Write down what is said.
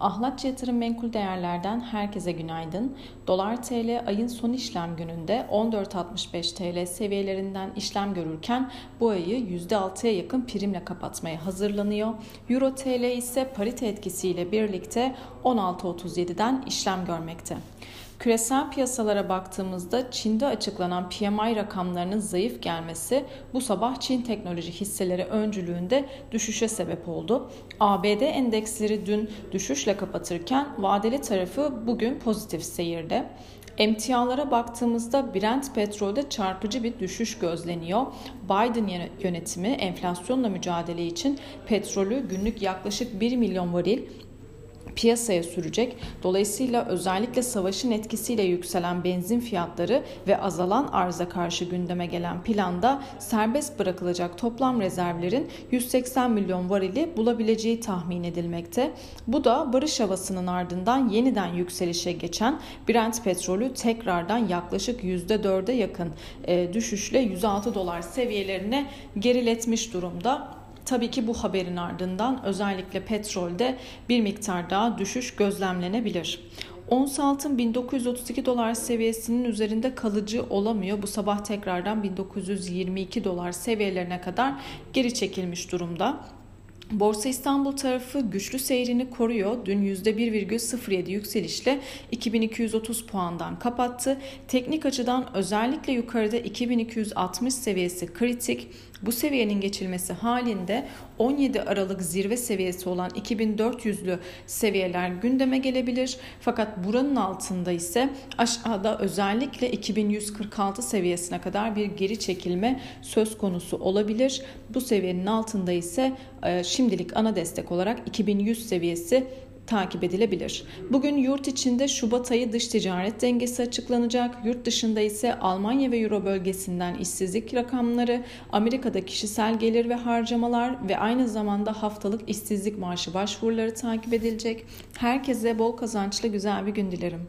Ahlatçı Yatırım Menkul Değerler'den herkese günaydın. Dolar TL ayın son işlem gününde 14.65 TL seviyelerinden işlem görürken bu ayı %6'ya yakın primle kapatmaya hazırlanıyor. Euro TL ise parite etkisiyle birlikte 16.37'den işlem görmekte. Küresel piyasalara baktığımızda Çin'de açıklanan PMI rakamlarının zayıf gelmesi bu sabah Çin teknoloji hisseleri öncülüğünde düşüşe sebep oldu. ABD endeksleri dün düşüşle kapatırken vadeli tarafı bugün pozitif seyirde. Emtialara baktığımızda Brent petrolde çarpıcı bir düşüş gözleniyor. Biden yönetimi enflasyonla mücadele için petrolü günlük yaklaşık 1 milyon varil piyasaya sürecek. Dolayısıyla özellikle savaşın etkisiyle yükselen benzin fiyatları ve azalan arza karşı gündeme gelen planda serbest bırakılacak toplam rezervlerin 180 milyon varili bulabileceği tahmin edilmekte. Bu da barış havasının ardından yeniden yükselişe geçen Brent petrolü tekrardan yaklaşık %4'e yakın e, düşüşle 106 dolar seviyelerine geriletmiş durumda. Tabii ki bu haberin ardından özellikle petrolde bir miktar daha düşüş gözlemlenebilir. Ons altın 1932 dolar seviyesinin üzerinde kalıcı olamıyor. Bu sabah tekrardan 1922 dolar seviyelerine kadar geri çekilmiş durumda. Borsa İstanbul tarafı güçlü seyrini koruyor. Dün %1,07 yükselişle 2230 puandan kapattı. Teknik açıdan özellikle yukarıda 2260 seviyesi kritik. Bu seviyenin geçilmesi halinde 17 Aralık zirve seviyesi olan 2400'lü seviyeler gündeme gelebilir. Fakat buranın altında ise aşağıda özellikle 2146 seviyesine kadar bir geri çekilme söz konusu olabilir. Bu seviyenin altında ise e, şimdilik ana destek olarak 2100 seviyesi takip edilebilir. Bugün yurt içinde Şubat ayı dış ticaret dengesi açıklanacak. Yurt dışında ise Almanya ve Euro bölgesinden işsizlik rakamları, Amerika'da kişisel gelir ve harcamalar ve aynı zamanda haftalık işsizlik maaşı başvuruları takip edilecek. Herkese bol kazançlı güzel bir gün dilerim.